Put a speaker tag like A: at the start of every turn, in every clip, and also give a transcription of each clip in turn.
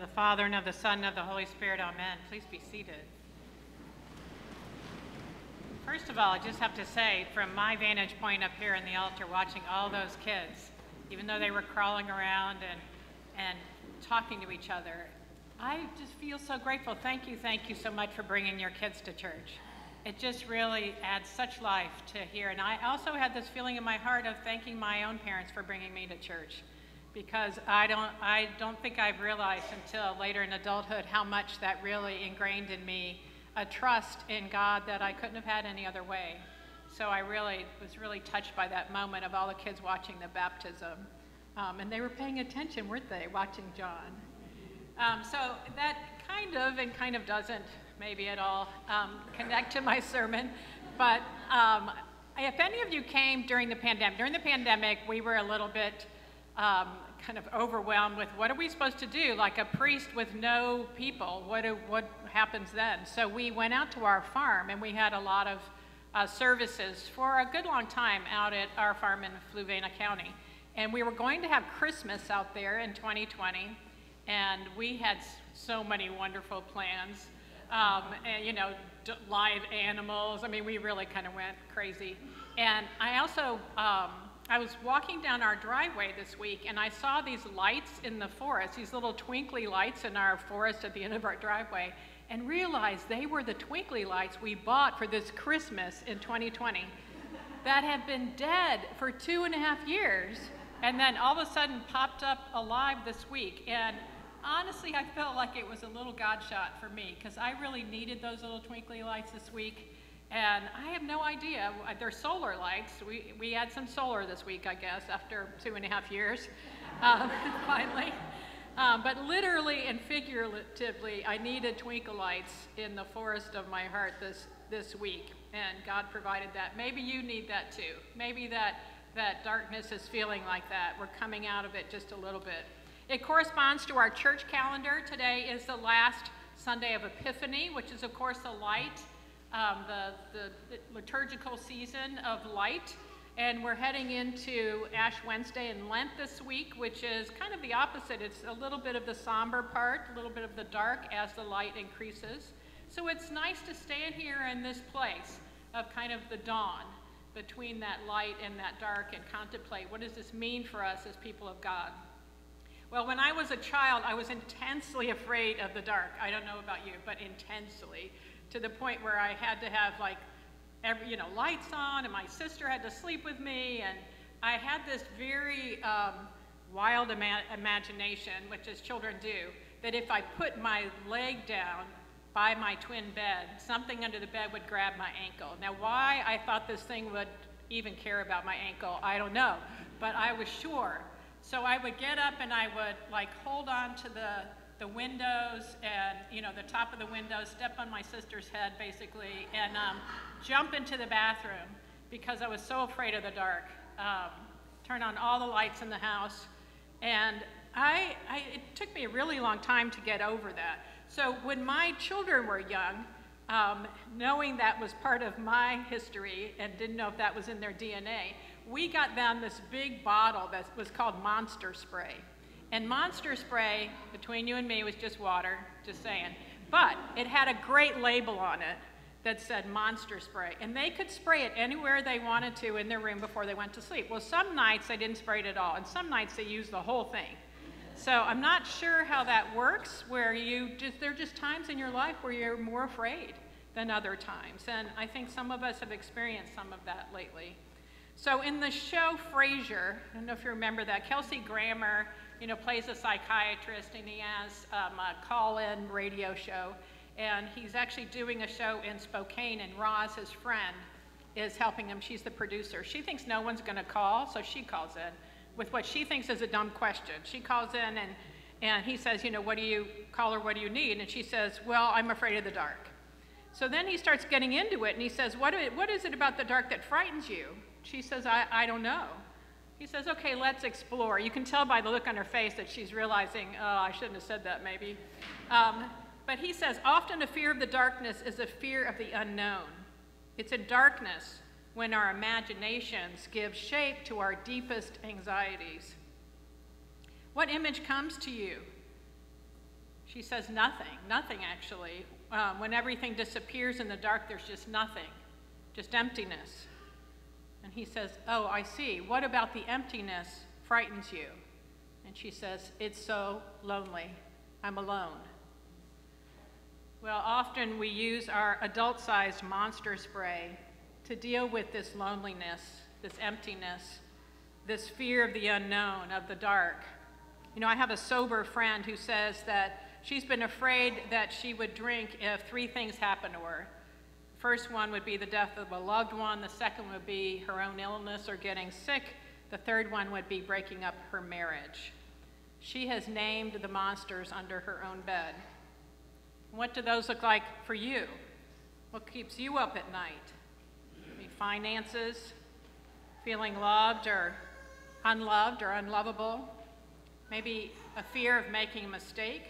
A: the Father, and of the Son, and of the Holy Spirit. Amen. Please be seated. First of all, I just have to say, from my vantage point up here in the altar, watching all those kids, even though they were crawling around and, and talking to each other, I just feel so grateful. Thank you, thank you so much for bringing your kids to church. It just really adds such life to here. And I also had this feeling in my heart of thanking my own parents for bringing me to church because I don't, I don't think I've realized until later in adulthood how much that really ingrained in me a trust in God that I couldn't have had any other way. So I really was really touched by that moment of all the kids watching the baptism. Um, and they were paying attention, weren't they, watching John? Um, so that kind of and kind of doesn't maybe at all um, connect to my sermon. But um, if any of you came during the pandemic, during the pandemic, we were a little bit um, kind of overwhelmed with what are we supposed to do? Like a priest with no people, what, do, what happens then? So we went out to our farm and we had a lot of uh, services for a good long time out at our farm in Fluvanna County. And we were going to have Christmas out there in 2020, and we had so many wonderful plans. Um, and, you know, live animals. I mean, we really kind of went crazy. And I also, um, I was walking down our driveway this week and I saw these lights in the forest, these little twinkly lights in our forest at the end of our driveway, and realized they were the twinkly lights we bought for this Christmas in 2020 that had been dead for two and a half years and then all of a sudden popped up alive this week. And honestly, I felt like it was a little God shot for me because I really needed those little twinkly lights this week. And I have no idea. They're solar lights. We, we had some solar this week, I guess, after two and a half years, um, finally. Um, but literally and figuratively, I needed twinkle lights in the forest of my heart this, this week. And God provided that. Maybe you need that too. Maybe that, that darkness is feeling like that. We're coming out of it just a little bit. It corresponds to our church calendar. Today is the last Sunday of Epiphany, which is, of course, a light um, the, the liturgical season of light. And we're heading into Ash Wednesday and Lent this week, which is kind of the opposite. It's a little bit of the somber part, a little bit of the dark as the light increases. So it's nice to stand here in this place of kind of the dawn between that light and that dark and contemplate what does this mean for us as people of God. Well, when I was a child, I was intensely afraid of the dark. I don't know about you, but intensely to the point where I had to have like every, you know, lights on and my sister had to sleep with me and I had this very um, wild ima imagination, which as children do, that if I put my leg down by my twin bed, something under the bed would grab my ankle. Now why I thought this thing would even care about my ankle, I don't know, but I was sure. So I would get up and I would like hold on to the the windows and, you know, the top of the windows, step on my sister's head basically, and um, jump into the bathroom because I was so afraid of the dark. Um, turn on all the lights in the house. And I, I, it took me a really long time to get over that. So when my children were young, um, knowing that was part of my history and didn't know if that was in their DNA, we got them this big bottle that was called Monster Spray. And Monster Spray, between you and me, was just water, just saying. But it had a great label on it that said Monster Spray. And they could spray it anywhere they wanted to in their room before they went to sleep. Well, some nights they didn't spray it at all, and some nights they used the whole thing. So I'm not sure how that works, where you just, there are just times in your life where you're more afraid than other times. And I think some of us have experienced some of that lately. So in the show Frasier, I don't know if you remember that, Kelsey Grammer you know, plays a psychiatrist and he has um, a call-in radio show. And he's actually doing a show in Spokane and Roz, his friend, is helping him. She's the producer. She thinks no one's gonna call, so she calls in with what she thinks is a dumb question. She calls in and, and he says, you know, what do you, call her, what do you need? And she says, well, I'm afraid of the dark. So then he starts getting into it and he says, what, what is it about the dark that frightens you? She says, I, I don't know. He says, okay, let's explore. You can tell by the look on her face that she's realizing, oh, I shouldn't have said that maybe. Um, but he says, often a fear of the darkness is a fear of the unknown. It's a darkness when our imaginations give shape to our deepest anxieties. What image comes to you She says, Nothing, nothing actually. Um, when everything disappears in the dark, there's just nothing, just emptiness. And he says, Oh, I see. What about the emptiness frightens you? And she says, It's so lonely. I'm alone. Well, often we use our adult sized monster spray to deal with this loneliness, this emptiness, this fear of the unknown, of the dark. You know, I have a sober friend who says that she's been afraid that she would drink if three things happened to her. First one would be the death of a loved one, the second would be her own illness or getting sick, the third one would be breaking up her marriage. She has named the monsters under her own bed. What do those look like for you? What keeps you up at night? Finances, feeling loved or unloved or unlovable, maybe a fear of making a mistake,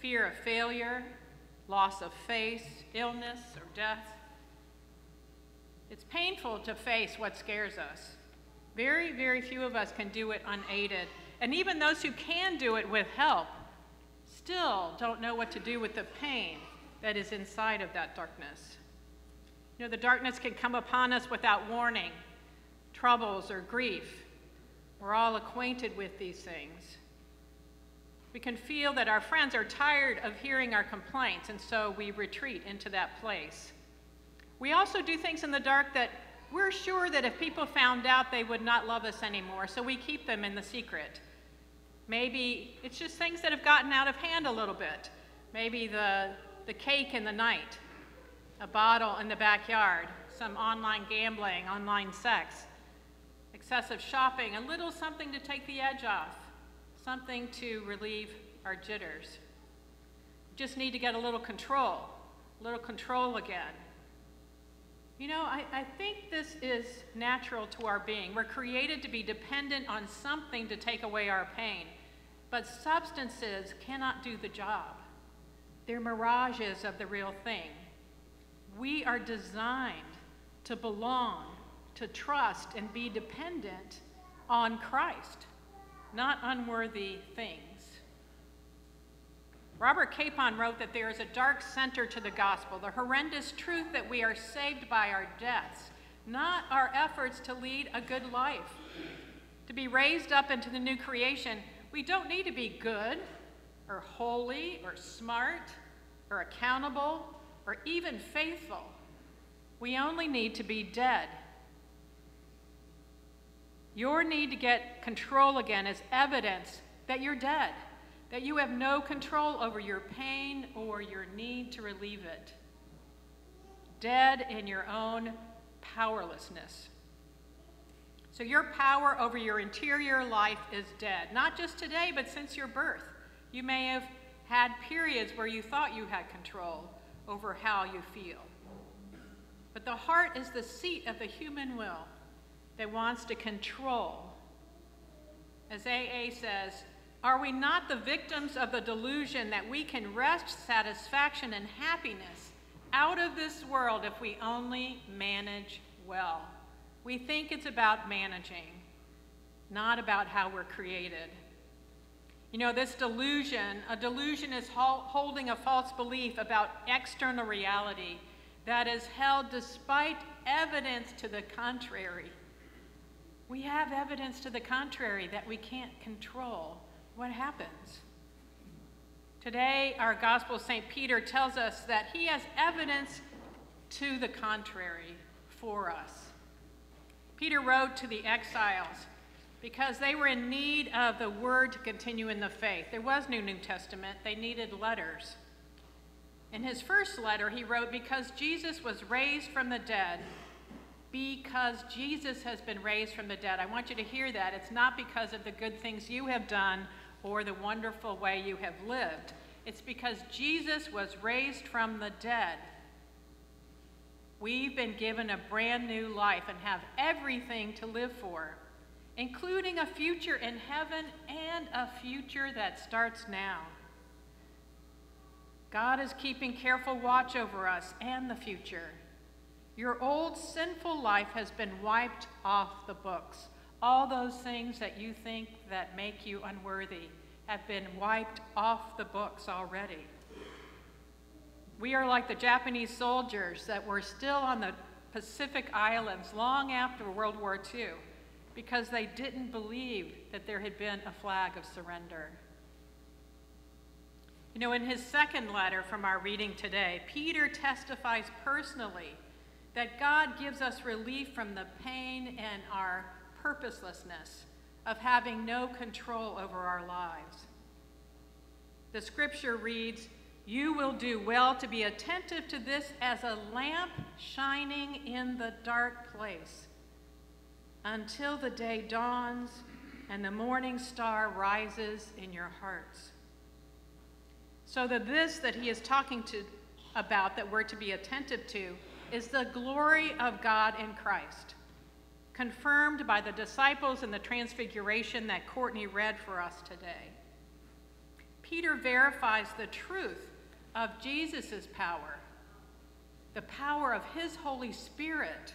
A: fear of failure, loss of faith, illness, or death. It's painful to face what scares us. Very, very few of us can do it unaided. And even those who can do it with help still don't know what to do with the pain that is inside of that darkness. You know, the darkness can come upon us without warning, troubles or grief. We're all acquainted with these things. We can feel that our friends are tired of hearing our complaints, and so we retreat into that place. We also do things in the dark that we're sure that if people found out, they would not love us anymore, so we keep them in the secret. Maybe it's just things that have gotten out of hand a little bit. Maybe the, the cake in the night, a bottle in the backyard, some online gambling, online sex excessive shopping, a little something to take the edge off, something to relieve our jitters. Just need to get a little control, a little control again. You know, I, I think this is natural to our being. We're created to be dependent on something to take away our pain, but substances cannot do the job. They're mirages of the real thing. We are designed to belong to trust and be dependent on Christ, not unworthy things. Robert Capon wrote that there is a dark center to the gospel, the horrendous truth that we are saved by our deaths, not our efforts to lead a good life. To be raised up into the new creation, we don't need to be good or holy or smart or accountable or even faithful. We only need to be dead your need to get control again is evidence that you're dead, that you have no control over your pain or your need to relieve it. Dead in your own powerlessness. So, your power over your interior life is dead, not just today, but since your birth. You may have had periods where you thought you had control over how you feel. But the heart is the seat of the human will that wants to control. As AA says, are we not the victims of the delusion that we can wrest satisfaction and happiness out of this world if we only manage well? We think it's about managing, not about how we're created. You know, this delusion, a delusion is holding a false belief about external reality that is held despite evidence to the contrary. We have evidence to the contrary that we can't control what happens. Today, our Gospel, of St. Peter tells us that he has evidence to the contrary for us. Peter wrote to the exiles because they were in need of the word to continue in the faith. There was no New Testament, they needed letters. In his first letter, he wrote, Because Jesus was raised from the dead, because Jesus has been raised from the dead. I want you to hear that. It's not because of the good things you have done or the wonderful way you have lived. It's because Jesus was raised from the dead. We've been given a brand new life and have everything to live for, including a future in heaven and a future that starts now. God is keeping careful watch over us and the future. Your old sinful life has been wiped off the books. All those things that you think that make you unworthy have been wiped off the books already. We are like the Japanese soldiers that were still on the Pacific Islands long after World War II because they didn't believe that there had been a flag of surrender. You know, in his second letter from our reading today, Peter testifies personally that God gives us relief from the pain and our purposelessness of having no control over our lives. The scripture reads, You will do well to be attentive to this as a lamp shining in the dark place until the day dawns and the morning star rises in your hearts. So that this that he is talking to about that we're to be attentive to is the glory of God in Christ, confirmed by the disciples in the transfiguration that Courtney read for us today. Peter verifies the truth of Jesus' power, the power of his Holy Spirit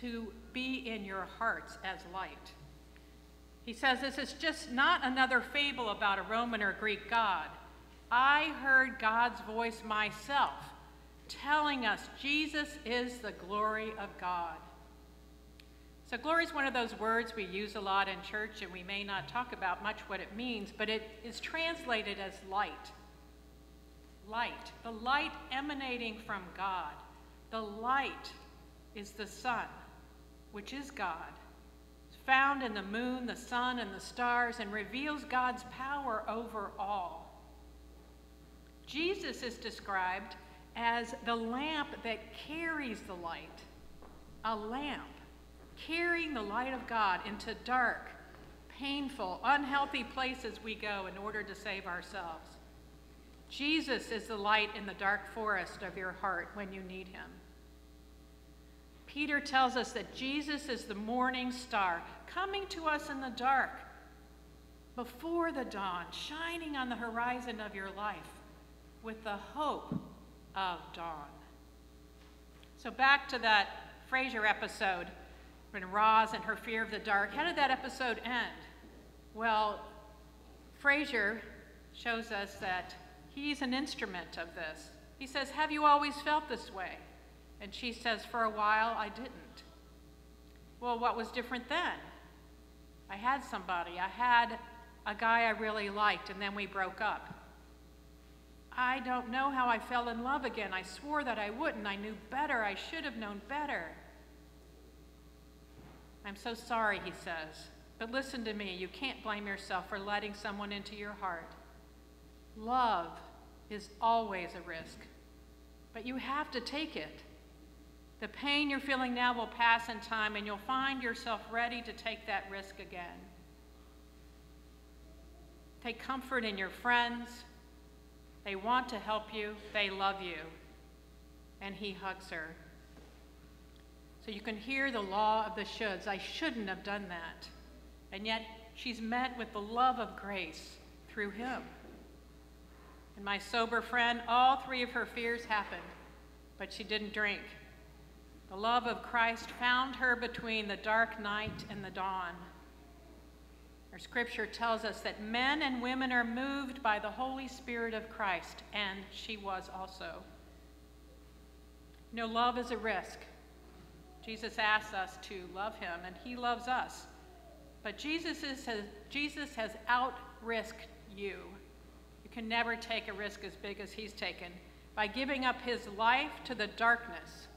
A: to be in your hearts as light. He says this is just not another fable about a Roman or Greek god. I heard God's voice myself telling us Jesus is the glory of God. So, glory is one of those words we use a lot in church, and we may not talk about much what it means, but it is translated as light. Light. The light emanating from God. The light is the sun which is God, found in the moon, the sun, and the stars, and reveals God's power over all. Jesus is described as the lamp that carries the light, a lamp carrying the light of God into dark, painful, unhealthy places we go in order to save ourselves. Jesus is the light in the dark forest of your heart when you need him. Peter tells us that Jesus is the morning star coming to us in the dark, before the dawn, shining on the horizon of your life with the hope of dawn. So, back to that Frasier episode when Roz and her fear of the dark. How did that episode end? Well, Frasier shows us that he's an instrument of this. He says, Have you always felt this way? And she says, For a while, I didn't. Well, what was different then? I had somebody. I had a guy I really liked, and then we broke up. I don't know how I fell in love again. I swore that I wouldn't. I knew better. I should have known better. I'm so sorry, he says. But listen to me. You can't blame yourself for letting someone into your heart. Love is always a risk, but you have to take it. The pain you're feeling now will pass in time, and you'll find yourself ready to take that risk again. Take comfort in your friends. They want to help you, they love you. And he hugs her. So you can hear the law of the shoulds. I shouldn't have done that. And yet she's met with the love of grace through him. And my sober friend, all three of her fears happened, but she didn't drink. The love of Christ found her between the dark night and the dawn. Our scripture tells us that men and women are moved by the Holy Spirit of Christ, and she was also. Know, love is a risk. Jesus asks us to love him, and he loves us. But Jesus, is, has, Jesus has out-risked you. You can never take a risk as big as he's taken by giving up his life to the darkness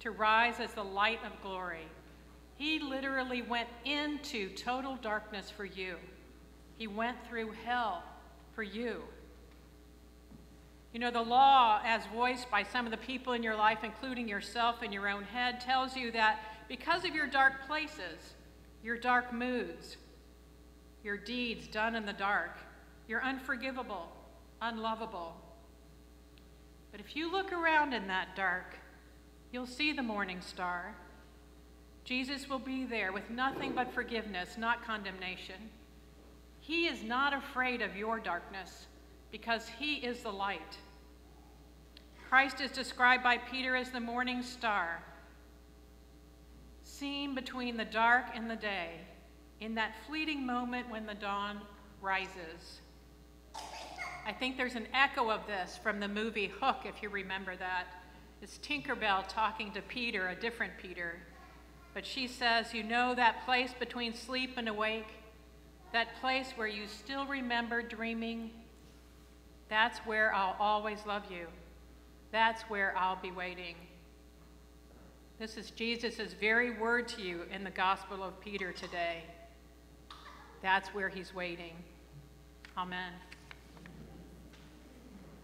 A: to rise as the light of glory. He literally went into total darkness for you. He went through hell for you. You know, the law, as voiced by some of the people in your life, including yourself in your own head, tells you that because of your dark places, your dark moods, your deeds done in the dark, you're unforgivable, unlovable. But if you look around in that dark, You'll see the morning star. Jesus will be there with nothing but forgiveness, not condemnation. He is not afraid of your darkness because he is the light. Christ is described by Peter as the morning star, seen between the dark and the day, in that fleeting moment when the dawn rises. I think there's an echo of this from the movie Hook, if you remember that. It's Tinkerbell talking to Peter, a different Peter. But she says, You know that place between sleep and awake? That place where you still remember dreaming? That's where I'll always love you. That's where I'll be waiting. This is Jesus' very word to you in the Gospel of Peter today. That's where he's waiting. Amen.